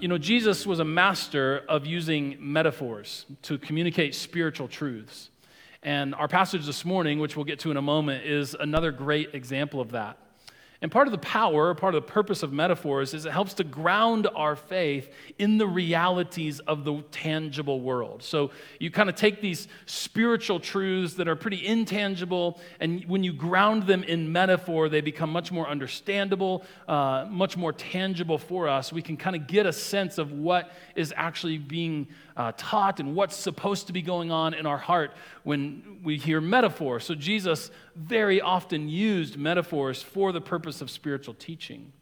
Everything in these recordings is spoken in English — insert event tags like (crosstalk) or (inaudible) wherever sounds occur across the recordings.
You know, Jesus was a master of using metaphors to communicate spiritual truths. And our passage this morning, which we'll get to in a moment, is another great example of that. And part of the power, part of the purpose of metaphors is it helps to ground our faith in the realities of the tangible world. So you kind of take these spiritual truths that are pretty intangible, and when you ground them in metaphor, they become much more understandable, uh, much more tangible for us. We can kind of get a sense of what is actually being uh, taught and what's supposed to be going on in our heart when we hear metaphor. So Jesus very often used metaphors for the purpose of spiritual teaching.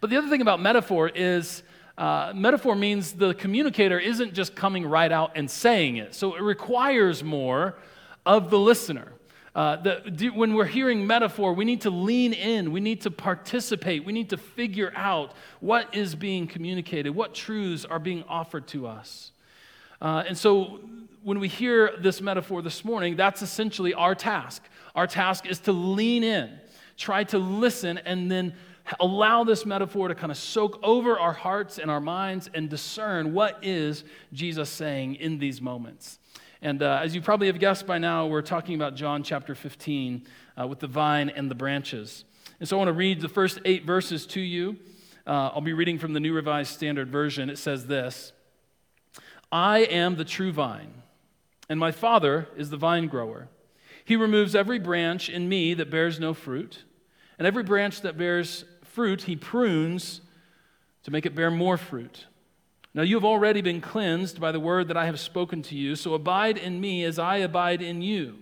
But the other thing about metaphor is uh, metaphor means the communicator isn't just coming right out and saying it. So it requires more of the listener. Uh, the, when we're hearing metaphor, we need to lean in, we need to participate, we need to figure out what is being communicated, what truths are being offered to us. Uh, and so when we hear this metaphor this morning, that's essentially our task. Our task is to lean in, try to listen, and then allow this metaphor to kind of soak over our hearts and our minds and discern what is Jesus saying in these moments. And uh, as you probably have guessed by now, we're talking about John chapter 15 uh, with the vine and the branches. And so I want to read the first eight verses to you. Uh, I'll be reading from the New Revised Standard Version. It says this I am the true vine, and my Father is the vine grower. He removes every branch in me that bears no fruit, and every branch that bears fruit, he prunes to make it bear more fruit. Now you have already been cleansed by the word that I have spoken to you, so abide in me as I abide in you.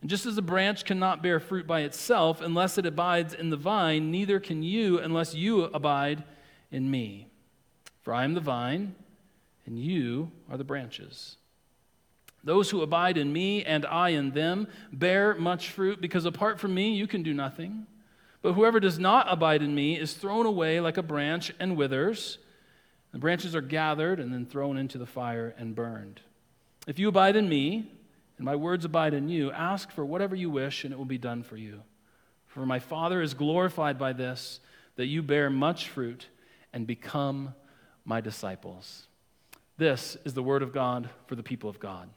And just as a branch cannot bear fruit by itself unless it abides in the vine, neither can you unless you abide in me. For I am the vine, and you are the branches. Those who abide in me and I in them bear much fruit, because apart from me you can do nothing. But whoever does not abide in me is thrown away like a branch and withers. The branches are gathered and then thrown into the fire and burned. If you abide in me, and my words abide in you, ask for whatever you wish, and it will be done for you. For my Father is glorified by this, that you bear much fruit and become my disciples. This is the word of God for the people of God.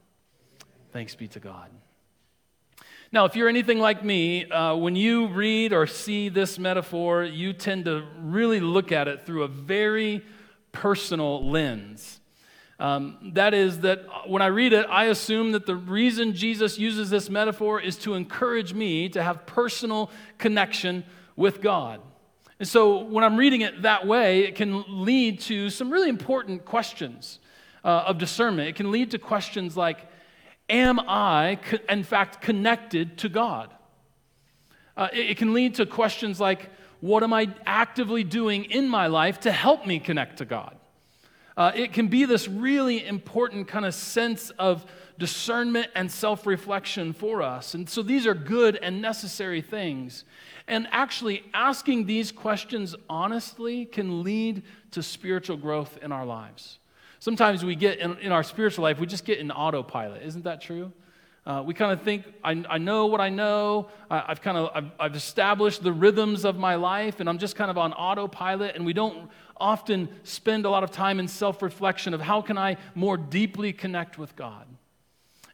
Thanks be to God. Now, if you're anything like me, uh, when you read or see this metaphor, you tend to really look at it through a very personal lens. Um, that is, that when I read it, I assume that the reason Jesus uses this metaphor is to encourage me to have personal connection with God. And so when I'm reading it that way, it can lead to some really important questions uh, of discernment. It can lead to questions like Am I, in fact, connected to God? Uh, it, it can lead to questions like what am I actively doing in my life to help me connect to God? Uh, it can be this really important kind of sense of discernment and self reflection for us. And so these are good and necessary things. And actually, asking these questions honestly can lead to spiritual growth in our lives. Sometimes we get in, in our spiritual life, we just get in autopilot. Isn't that true? Uh, we kind of think, I, I, know what I know. I, have kind of I've, I've, established the rhythms of my life, and I'm just kind of on autopilot. And we don't often spend a lot of time in self-reflection of how can I more deeply connect with God.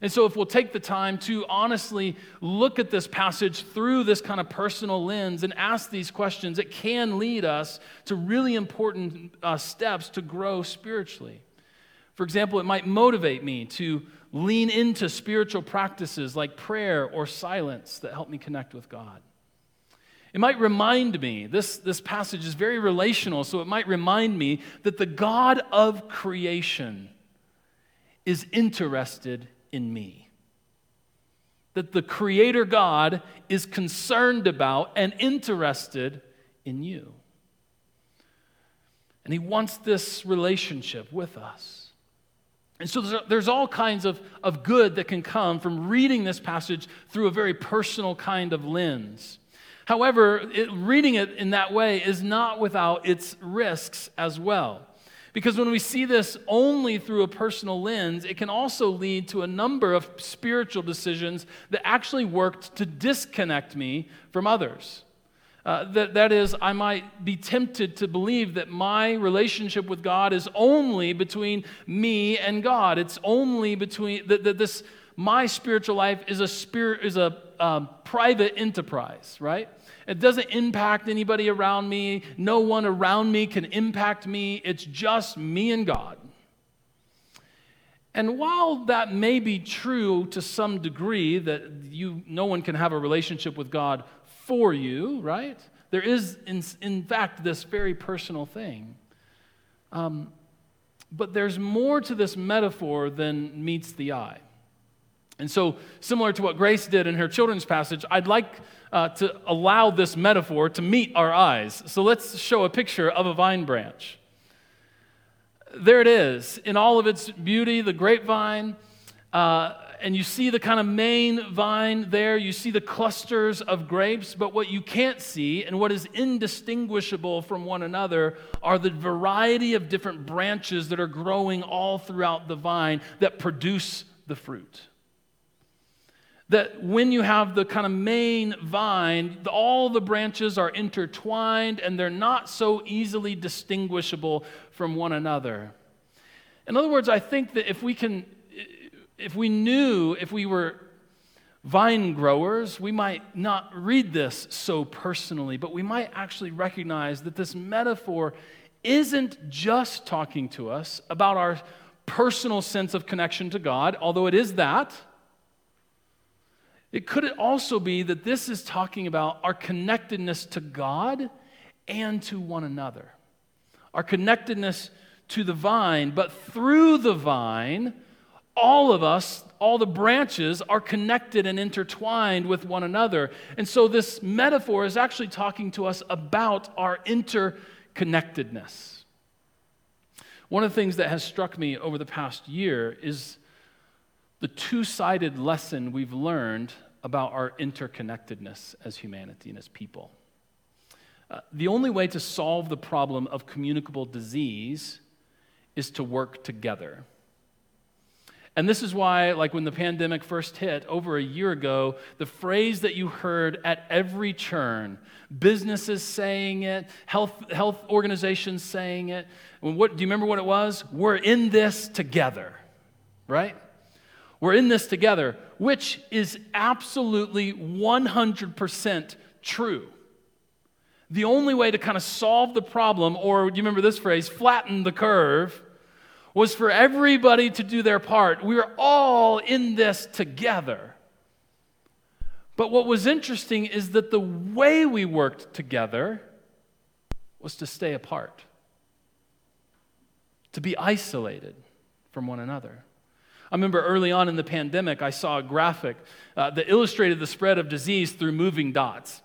And so, if we'll take the time to honestly look at this passage through this kind of personal lens and ask these questions, it can lead us to really important uh, steps to grow spiritually. For example, it might motivate me to lean into spiritual practices like prayer or silence that help me connect with God. It might remind me, this, this passage is very relational, so it might remind me that the God of creation is interested in me. That the Creator God is concerned about and interested in you. And He wants this relationship with us. And so there's, there's all kinds of, of good that can come from reading this passage through a very personal kind of lens. However, it, reading it in that way is not without its risks as well. Because when we see this only through a personal lens, it can also lead to a number of spiritual decisions that actually worked to disconnect me from others. Uh, that, that is, I might be tempted to believe that my relationship with God is only between me and God. It's only between, that, that this, my spiritual life is a, spirit, is a um, private enterprise, right? It doesn't impact anybody around me. No one around me can impact me. It's just me and God. And while that may be true to some degree, that you, no one can have a relationship with God for you, right? There is, in, in fact, this very personal thing. Um, but there's more to this metaphor than meets the eye. And so, similar to what Grace did in her children's passage, I'd like uh, to allow this metaphor to meet our eyes. So, let's show a picture of a vine branch. There it is, in all of its beauty, the grapevine. Uh, and you see the kind of main vine there. You see the clusters of grapes, but what you can't see and what is indistinguishable from one another are the variety of different branches that are growing all throughout the vine that produce the fruit that when you have the kind of main vine, all the branches are intertwined and they're not so easily distinguishable from one another. In other words, I think that if we can, if we knew, if we were vine growers, we might not read this so personally, but we might actually recognize that this metaphor isn't just talking to us about our personal sense of connection to God, although it is that. It could also be that this is talking about our connectedness to God and to one another. Our connectedness to the vine, but through the vine, all of us, all the branches are connected and intertwined with one another. And so this metaphor is actually talking to us about our interconnectedness. One of the things that has struck me over the past year is the two sided lesson we've learned about our interconnectedness as humanity and as people. Uh, the only way to solve the problem of communicable disease is to work together. And this is why, like when the pandemic first hit over a year ago, the phrase that you heard at every churn, businesses saying it, health, health organizations saying it, what, do you remember what it was? We're in this together, right? We're in this together, which is absolutely 100% true. The only way to kind of solve the problem, or do you remember this phrase, flatten the curve, was for everybody to do their part. We are all in this together. But what was interesting is that the way we worked together was to stay apart, to be isolated from one another. I remember early on in the pandemic, I saw a graphic uh, that illustrated the spread of disease through moving dots.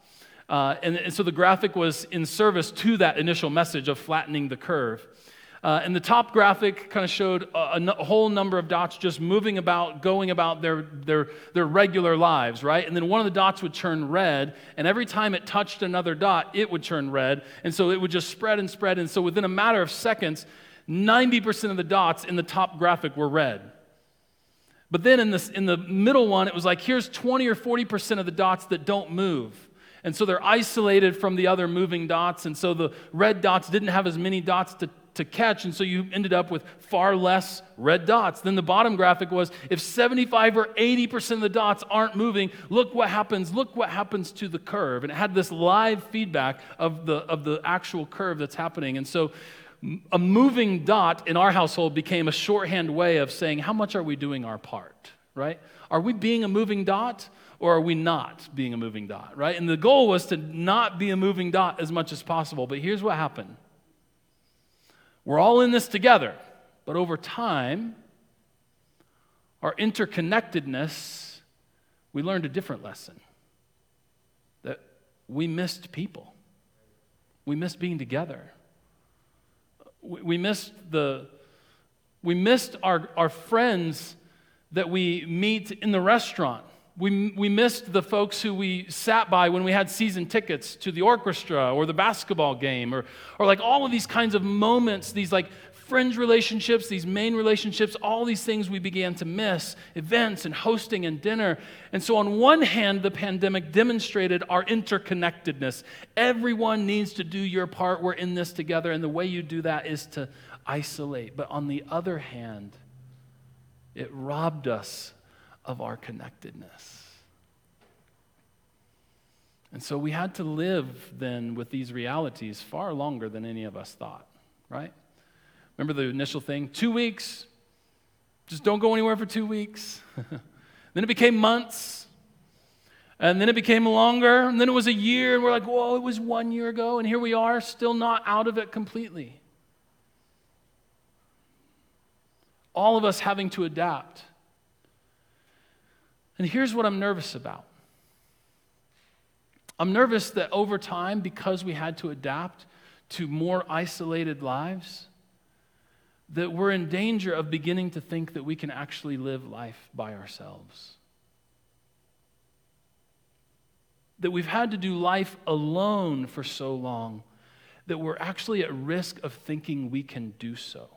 Uh, and, and, so the graphic was in service to that initial message of flattening the curve. Uh, and the top graphic kind of showed a, a, whole number of dots just moving about, going about their, their, their regular lives, right? And then one of the dots would turn red, and every time it touched another dot, it would turn red. And so it would just spread and spread. And so within a matter of seconds, 90% of the dots in the top graphic were red. But then in, this, in the middle one, it was like here's 20 or 40% of the dots that don't move. And so they're isolated from the other moving dots. And so the red dots didn't have as many dots to, to catch. And so you ended up with far less red dots. Then the bottom graphic was if 75 or 80% of the dots aren't moving, look what happens. Look what happens to the curve. And it had this live feedback of the, of the actual curve that's happening. And so a moving dot in our household became a shorthand way of saying, how much are we doing our part, right? Are we being a moving dot or are we not being a moving dot, right? And the goal was to not be a moving dot as much as possible. But here's what happened we're all in this together, but over time, our interconnectedness, we learned a different lesson. That we missed people, we missed being together. We missed the we missed our, our friends that we meet in the restaurant. We, we missed the folks who we sat by when we had season tickets to the orchestra or the basketball game or, or like all of these kinds of moments, these like fringe relationships, these main relationships, all these things we began to miss events and hosting and dinner. And so, on one hand, the pandemic demonstrated our interconnectedness. Everyone needs to do your part. We're in this together. And the way you do that is to isolate. But on the other hand, it robbed us of our connectedness. And so we had to live then with these realities far longer than any of us thought, right? Remember the initial thing? Two weeks. Just don't go anywhere for two weeks. (laughs) then it became months. And then it became longer. And then it was a year. And we're like, whoa, it was one year ago. And here we are, still not out of it completely. All of us having to adapt. And here's what I'm nervous about I'm nervous that over time, because we had to adapt to more isolated lives, that we're in danger of beginning to think that we can actually live life by ourselves. That we've had to do life alone for so long that we're actually at risk of thinking we can do so.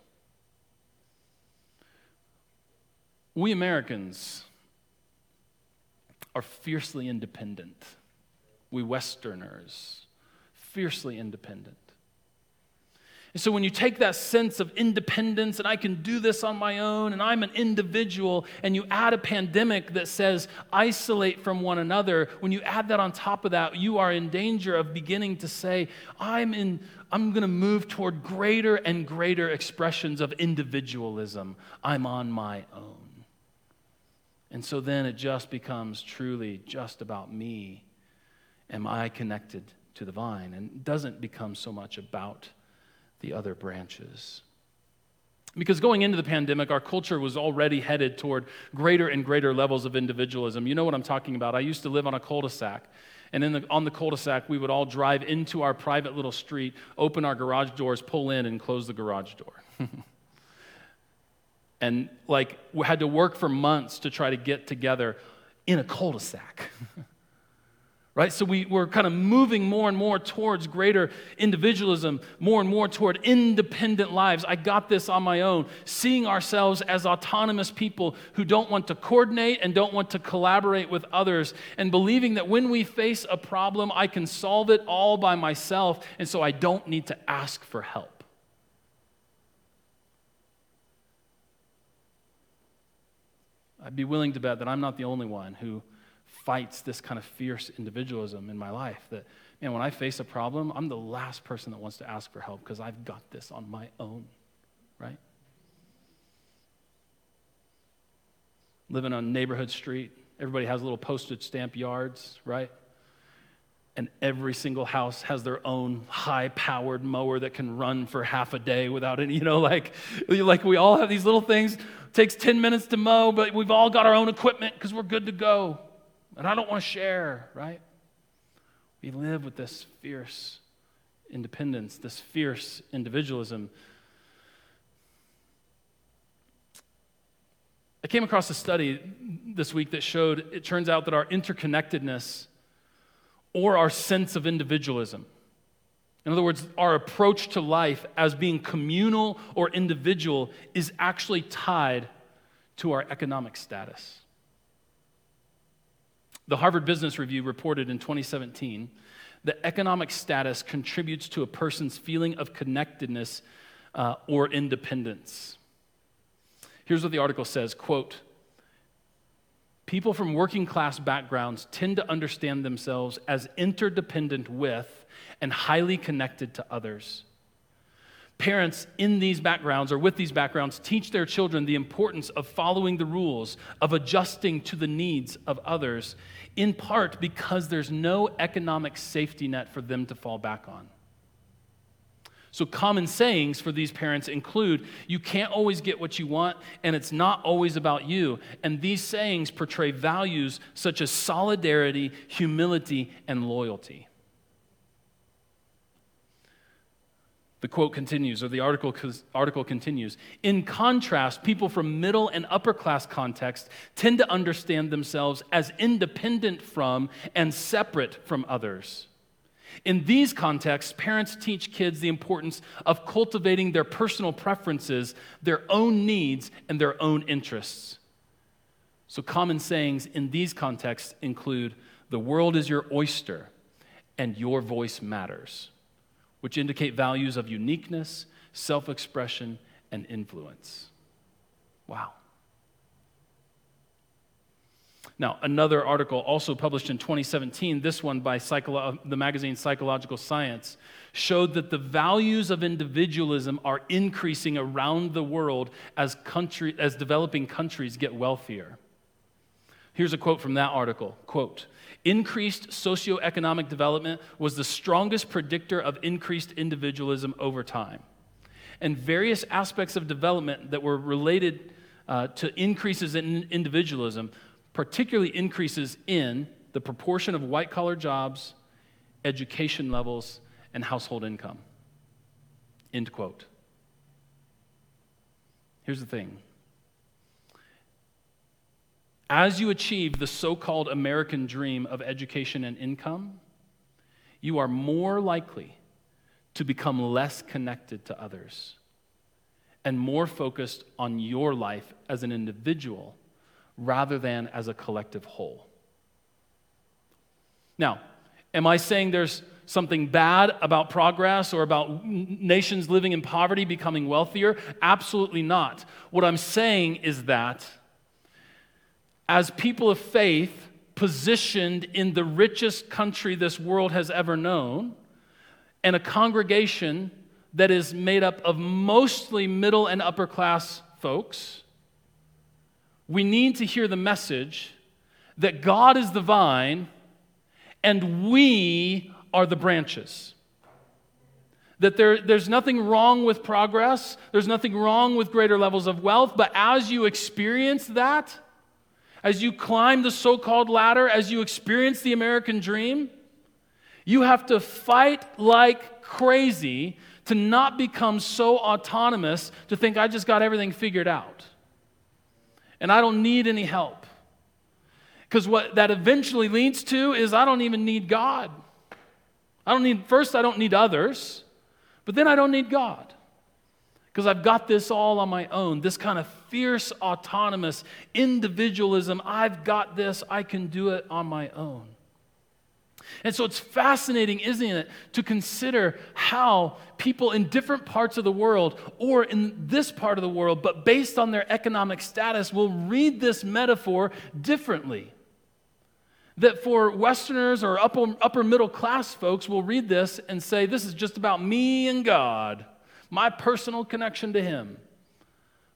We Americans are fiercely independent. We Westerners, fiercely independent. And so when you take that sense of independence and I can do this on my own and I'm an individual and you add a pandemic that says isolate from one another, when you add that on top of that, you are in danger of beginning to say, I'm in I'm going to move toward greater and greater expressions of individualism. I'm on my own. And so then it just becomes truly just about me. Am I connected to the vine? And doesn't become so much about the other branches. Because going into the pandemic, our culture was already headed toward greater and greater levels of individualism. You know what I'm talking about. I used to live on a cul de sac. And the, on the cul de sac, we would all drive into our private little street, open our garage doors, pull in, and close the garage door. (laughs) and like, we had to work for months to try to get together in a cul de sac. (laughs) right? So we, we're kind of moving more and more towards greater individualism, more and more toward independent lives. I got this on my own, seeing ourselves as autonomous people who don't want to coordinate and don't want to collaborate with others, and believing that when we face a problem, I can solve it all by myself, and so I don't need to ask for help. I'd be willing to bet that I'm not the only one who fights this kind of fierce individualism in my life. That, man, when I face a problem, I'm the last person that wants to ask for help because I've got this on my own, right? Living on neighborhood street, everybody has little postage stamp yards, right? And every single house has their own high powered mower that can run for half a day without any, you know, like, like we all have these little things. It takes 10 minutes to mow, but we've all got our own equipment because we're good to go. And I don't want to share, right? We live with this fierce independence, this fierce individualism. I came across a study this week that showed it turns out that our interconnectedness or our sense of individualism, in other words, our approach to life as being communal or individual, is actually tied to our economic status. The Harvard Business Review reported in 2017 that economic status contributes to a person's feeling of connectedness uh, or independence. Here's what the article says quote, People from working class backgrounds tend to understand themselves as interdependent with and highly connected to others. Parents in these backgrounds or with these backgrounds teach their children the importance of following the rules, of adjusting to the needs of others, in part because there's no economic safety net for them to fall back on. So, common sayings for these parents include you can't always get what you want, and it's not always about you. And these sayings portray values such as solidarity, humility, and loyalty. The quote continues, or the article, article continues. In contrast, people from middle and upper class contexts tend to understand themselves as independent from and separate from others. In these contexts, parents teach kids the importance of cultivating their personal preferences, their own needs, and their own interests. So, common sayings in these contexts include the world is your oyster, and your voice matters which indicate values of uniqueness, self expression, and influence. Wow. Now, another article also published in 2017, this one by Psycholo- the magazine Psychological Science, showed that the values of individualism are increasing around the world as, country, as developing countries get wealthier. Here's a quote from that article quote, Increased socioeconomic development was the strongest predictor of increased individualism over time. And various aspects of development that were related uh, to increases in individualism, particularly increases in the proportion of white collar jobs, education levels, and household income. End quote. Here's the thing as you achieve the so called American dream of education and income, you are more likely to become less connected to others and more focused on your life as an individual rather than as a collective whole. Now, am I saying there's something bad about progress or about nations living in poverty becoming wealthier? Absolutely not. What I'm saying is that as people of faith positioned in the richest country this world has ever known, and a congregation that is made up of mostly middle and upper class folks, we need to hear the message that God is the vine and we are the branches. That there, there's nothing wrong with progress, there's nothing wrong with greater levels of wealth, but as you experience that, as you climb the so called ladder, as you experience the American dream, you have to fight like crazy to not become so autonomous to think, I just got everything figured out. And I don't need any help. Because what that eventually leads to is I don't even need God. I don't need, first, I don't need others, but then I don't need God because I've got this all on my own. This kind of fierce, autonomous individualism. I've got this, I can do it on my own. And so it's fascinating, isn't it, to consider how people in different parts of the world, or in this part of the world, but based on their economic status, will read this metaphor differently. That for Westerners or upper, upper middle class folks will read this and say, This is just about me and God my personal connection to Him.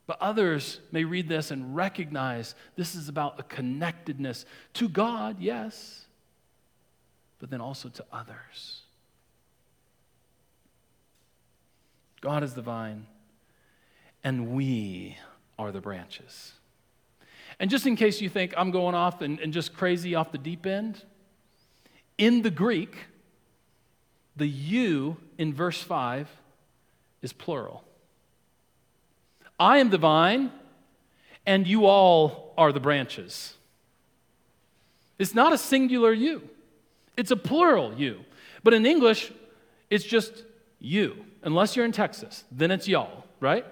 But others may read this and recognize this is about a connectedness to God, yes, but then also to others. God is the vine, and we are the branches. And just in case you think I'm going off and, and just crazy off the deep end, in the Greek, the you in verse 5 is plural. I am the vine, and you all are the branches. It's not a singular you, it's a plural you. But in English, it's just you, unless you're in Texas. Then it's y'all, right?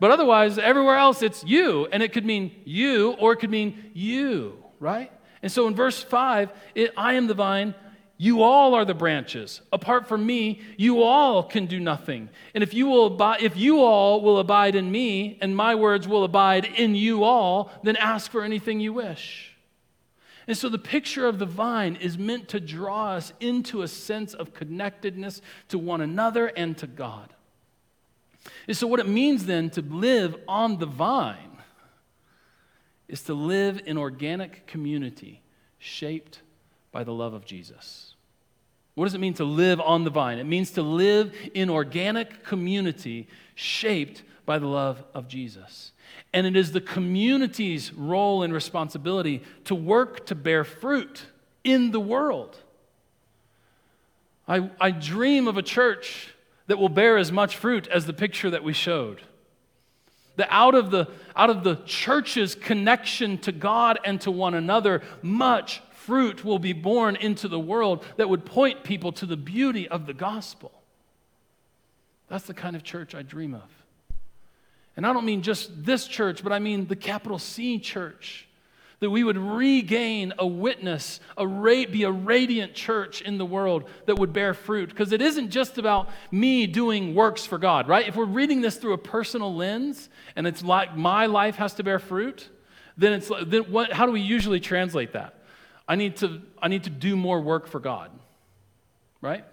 But otherwise, everywhere else, it's you, and it could mean you or it could mean you, right? And so in verse 5, it, I am the vine, you all are the branches. Apart from me, you all can do nothing. And if you, will abide, if you all will abide in me, and my words will abide in you all, then ask for anything you wish. And so the picture of the vine is meant to draw us into a sense of connectedness to one another and to God. And so, what it means then to live on the vine is to live in organic community shaped by the love of Jesus. What does it mean to live on the vine? It means to live in organic community shaped by the love of Jesus. And it is the community's role and responsibility to work to bear fruit in the world. I, I dream of a church that will bear as much fruit as the picture that we showed. That out of the, out of the church's connection to God and to one another, much fruit will be borne into the world that would point people to the beauty of the gospel. That's the kind of church I dream of. And I don't mean just this church, but I mean the capital C church that we would regain a witness, a ra- be a radiant church in the world that would bear fruit. Because it isn't just about me doing works for God, right? If we're reading this through a personal lens and it's like my life has to bear fruit, then it's then what, how do we usually translate that? I need to I need to do more work for God, right?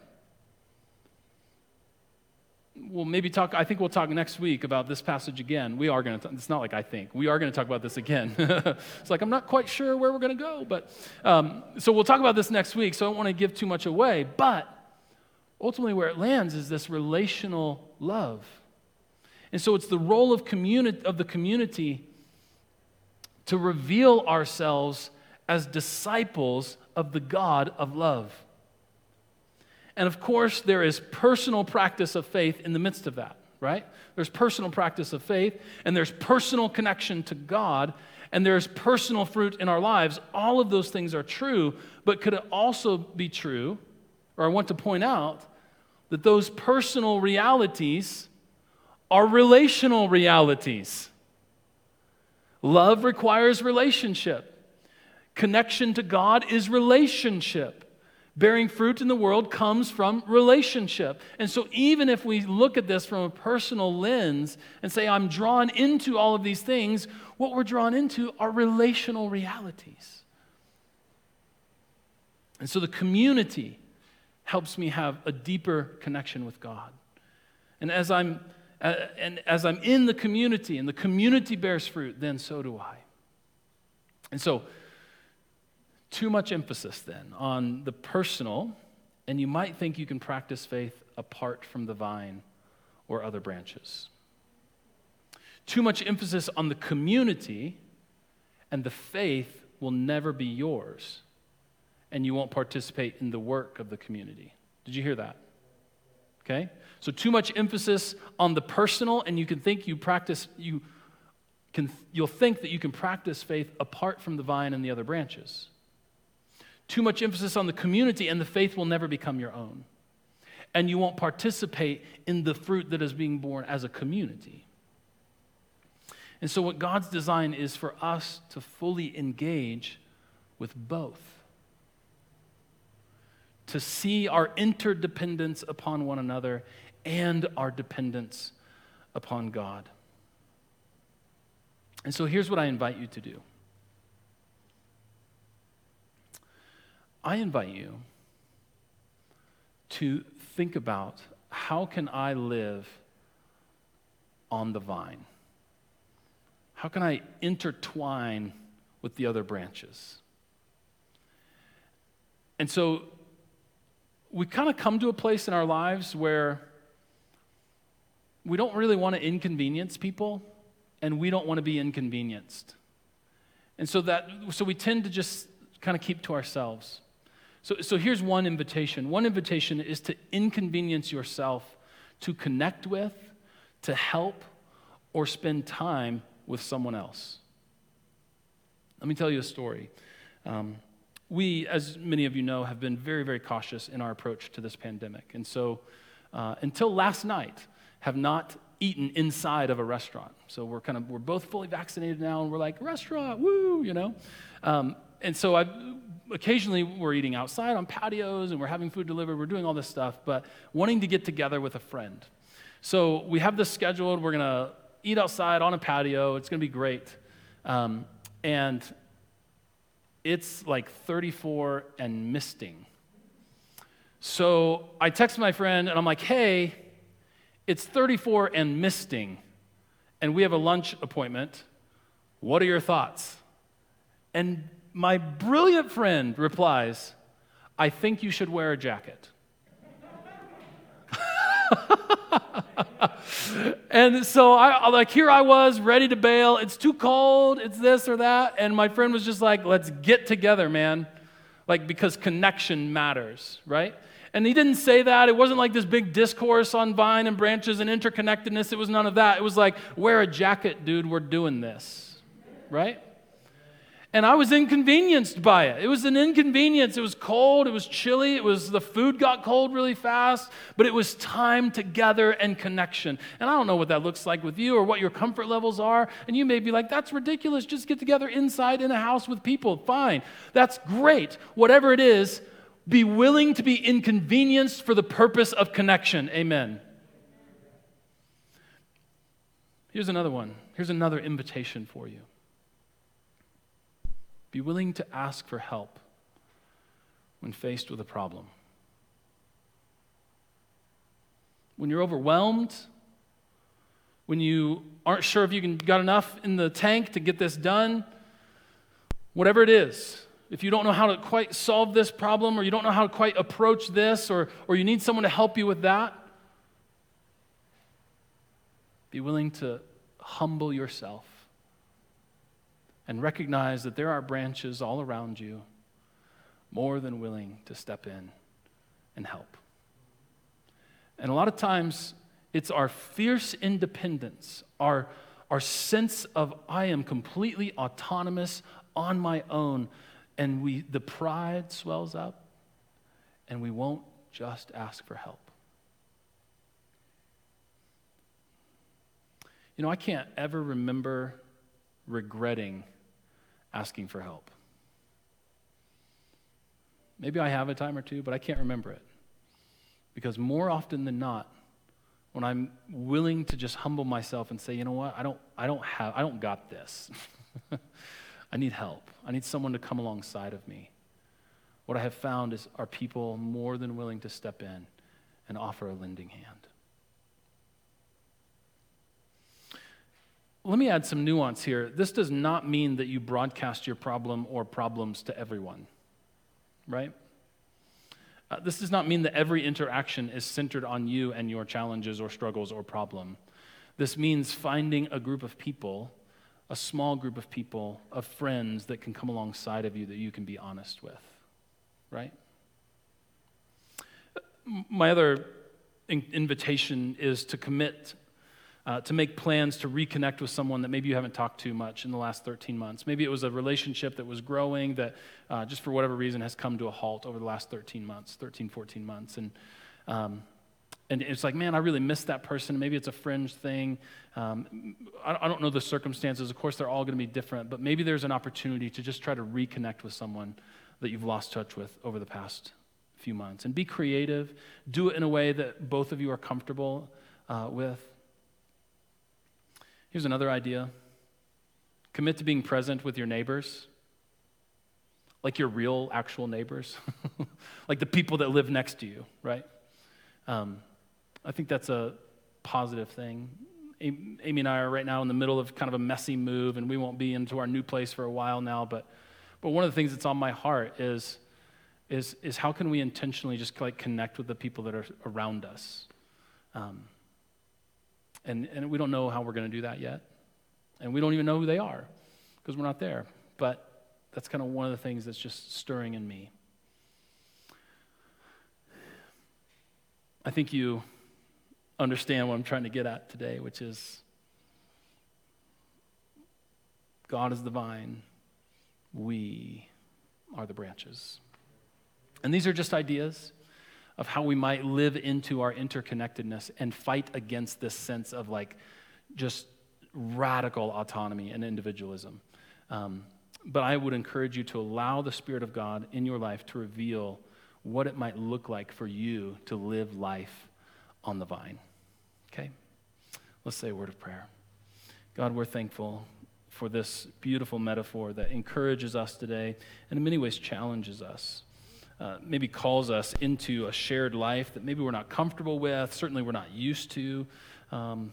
We'll maybe talk, I think we'll talk next week about this passage again. We are going to, it's not like I think, we are going to talk about this again. (laughs) it's like I'm not quite sure where we're going to go, but um, so we'll talk about this next week, so I don't want to give too much away. But ultimately, where it lands is this relational love. And so it's the role of, communi- of the community to reveal ourselves as disciples of the God of love. And of course, there is personal practice of faith in the midst of that, right? There's personal practice of faith, and there's personal connection to God, and there's personal fruit in our lives. All of those things are true, but could it also be true, or I want to point out, that those personal realities are relational realities? Love requires relationship. Connection to God is relationship. Bearing fruit in the world comes from relationship. And so, even if we look at this from a personal lens and say, I'm drawn into all of these things, what we're drawn into are relational realities. And so, the community helps me have a deeper connection with God. And as I'm, uh, and as I'm in the community and the community bears fruit, then so do I. And so, too much emphasis then on the personal, and you might think you can practice faith apart from the vine or other branches. Too much emphasis on the community, and the faith will never be yours, and you won't participate in the work of the community. Did you hear that? Okay? So, too much emphasis on the personal, and you can think you practice, you can, you'll think that you can practice faith apart from the vine and the other branches. Too much emphasis on the community, and the faith will never become your own. And you won't participate in the fruit that is being borne as a community. And so, what God's design is for us to fully engage with both, to see our interdependence upon one another and our dependence upon God. And so, here's what I invite you to do. I invite you to think about how can I live on the vine? How can I intertwine with the other branches? And so we kind of come to a place in our lives where we don't really want to inconvenience people and we don't want to be inconvenienced. And so that so we tend to just kind of keep to ourselves. So, so here's one invitation. One invitation is to inconvenience yourself to connect with, to help, or spend time with someone else. Let me tell you a story. Um, we, as many of you know, have been very, very cautious in our approach to this pandemic. And so, uh, until last night, have not eaten inside of a restaurant. So we're kind of, we're both fully vaccinated now, and we're like, restaurant, woo, you know? Um, and so I, occasionally we're eating outside on patios and we're having food delivered, we're doing all this stuff, but wanting to get together with a friend. So we have this scheduled. We're going to eat outside on a patio. It's going to be great. Um, and it's like 34 and misting. So I text my friend and I'm like, hey, it's 34 and misting, and we have a lunch appointment. What are your thoughts? And my brilliant friend replies, I think you should wear a jacket. (laughs) and so I like here I was ready to bail. It's too cold, it's this or that. And my friend was just like, let's get together, man. Like because connection matters, right? And he didn't say that. It wasn't like this big discourse on vine and branches and interconnectedness. It was none of that. It was like, wear a jacket, dude, we're doing this. Right? And I was inconvenienced by it. It was an inconvenience. It was cold, it was chilly, it was the food got cold really fast, but it was time together and connection. And I don't know what that looks like with you or what your comfort levels are. And you may be like, that's ridiculous. Just get together inside in a house with people. Fine. That's great. Whatever it is, be willing to be inconvenienced for the purpose of connection. Amen. Here's another one. Here's another invitation for you. Be willing to ask for help when faced with a problem. When you're overwhelmed, when you aren't sure if you can, got enough in the tank to get this done, whatever it is, if you don't know how to quite solve this problem or you don't know how to quite approach this or, or you need someone to help you with that, be willing to humble yourself and recognize that there are branches all around you more than willing to step in and help. And a lot of times, it's our fierce independence, our, our sense of I am completely autonomous on my own, and we, the pride swells up, and we won't just ask for help. You know, I can't ever remember regretting asking for help. Maybe I have a time or two, but I can't remember it. Because more often than not, when I'm willing to just humble myself and say, you know what, I don't, I don't have, I don't got this. (laughs) I need help. I need someone to come alongside of me. What I have found is are people more than willing to step in and offer a lending hand. Let me add some nuance here. This does not mean that you broadcast your problem or problems to everyone, right? Uh, this does not mean that every interaction is centered on you and your challenges or struggles or problem. This means finding a group of people, a small group of people, of friends that can come alongside of you that you can be honest with, right? My other in- invitation is to commit uh, to make plans to reconnect with someone that maybe you haven't talked to much in the last 13 months. Maybe it was a relationship that was growing that uh, just for whatever reason has come to a halt over the last 13 months, 13, 14 months. And, um, and it's like, man, I really miss that person. Maybe it's a fringe thing. Um, I, I don't know the circumstances. Of course, they're all going to be different, but maybe there's an opportunity to just try to reconnect with someone that you've lost touch with over the past few months. And be creative. Do it in a way that both of you are comfortable uh, with. Here's another idea commit to being present with your neighbors, like your real, actual neighbors, (laughs) like the people that live next to you, right? Um, I think that's a positive thing. Amy and I are right now in the middle of kind of a messy move, and we won't be into our new place for a while now. But, but one of the things that's on my heart is, is, is how can we intentionally just like connect with the people that are around us? Um, and, and we don't know how we're going to do that yet. And we don't even know who they are because we're not there. But that's kind of one of the things that's just stirring in me. I think you understand what I'm trying to get at today, which is God is the vine, we are the branches. And these are just ideas of how we might live into our interconnectedness and fight against this sense of like just radical autonomy and individualism. Um, but I would encourage you to allow the Spirit of God in your life to reveal what it might look like for you to live life on the vine. Okay? Let's say a word of prayer. God, we're thankful for this beautiful metaphor that encourages us today and in many ways challenges us uh, maybe calls us into a shared life that maybe we're not comfortable with, certainly we're not used to um,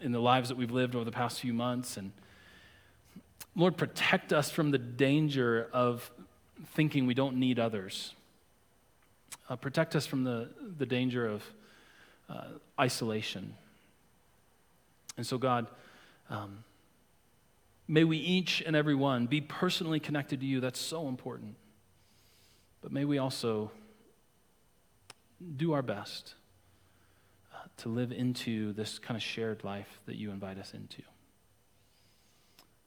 in the lives that we've lived over the past few months. And Lord, protect us from the danger of thinking we don't need others. Uh, protect us from the, the danger of uh, isolation. And so, God, um, may we each and every one be personally connected to you. That's so important. But may we also do our best uh, to live into this kind of shared life that you invite us into.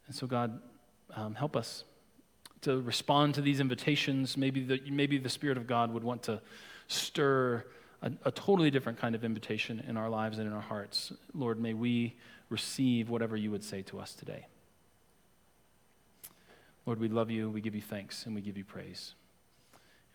And so, God, um, help us to respond to these invitations. Maybe the, maybe the Spirit of God would want to stir a, a, totally different kind of invitation in our lives and in our hearts. Lord, may we receive whatever you would say to us today. Lord, we love you, we give you thanks, and we give you praise.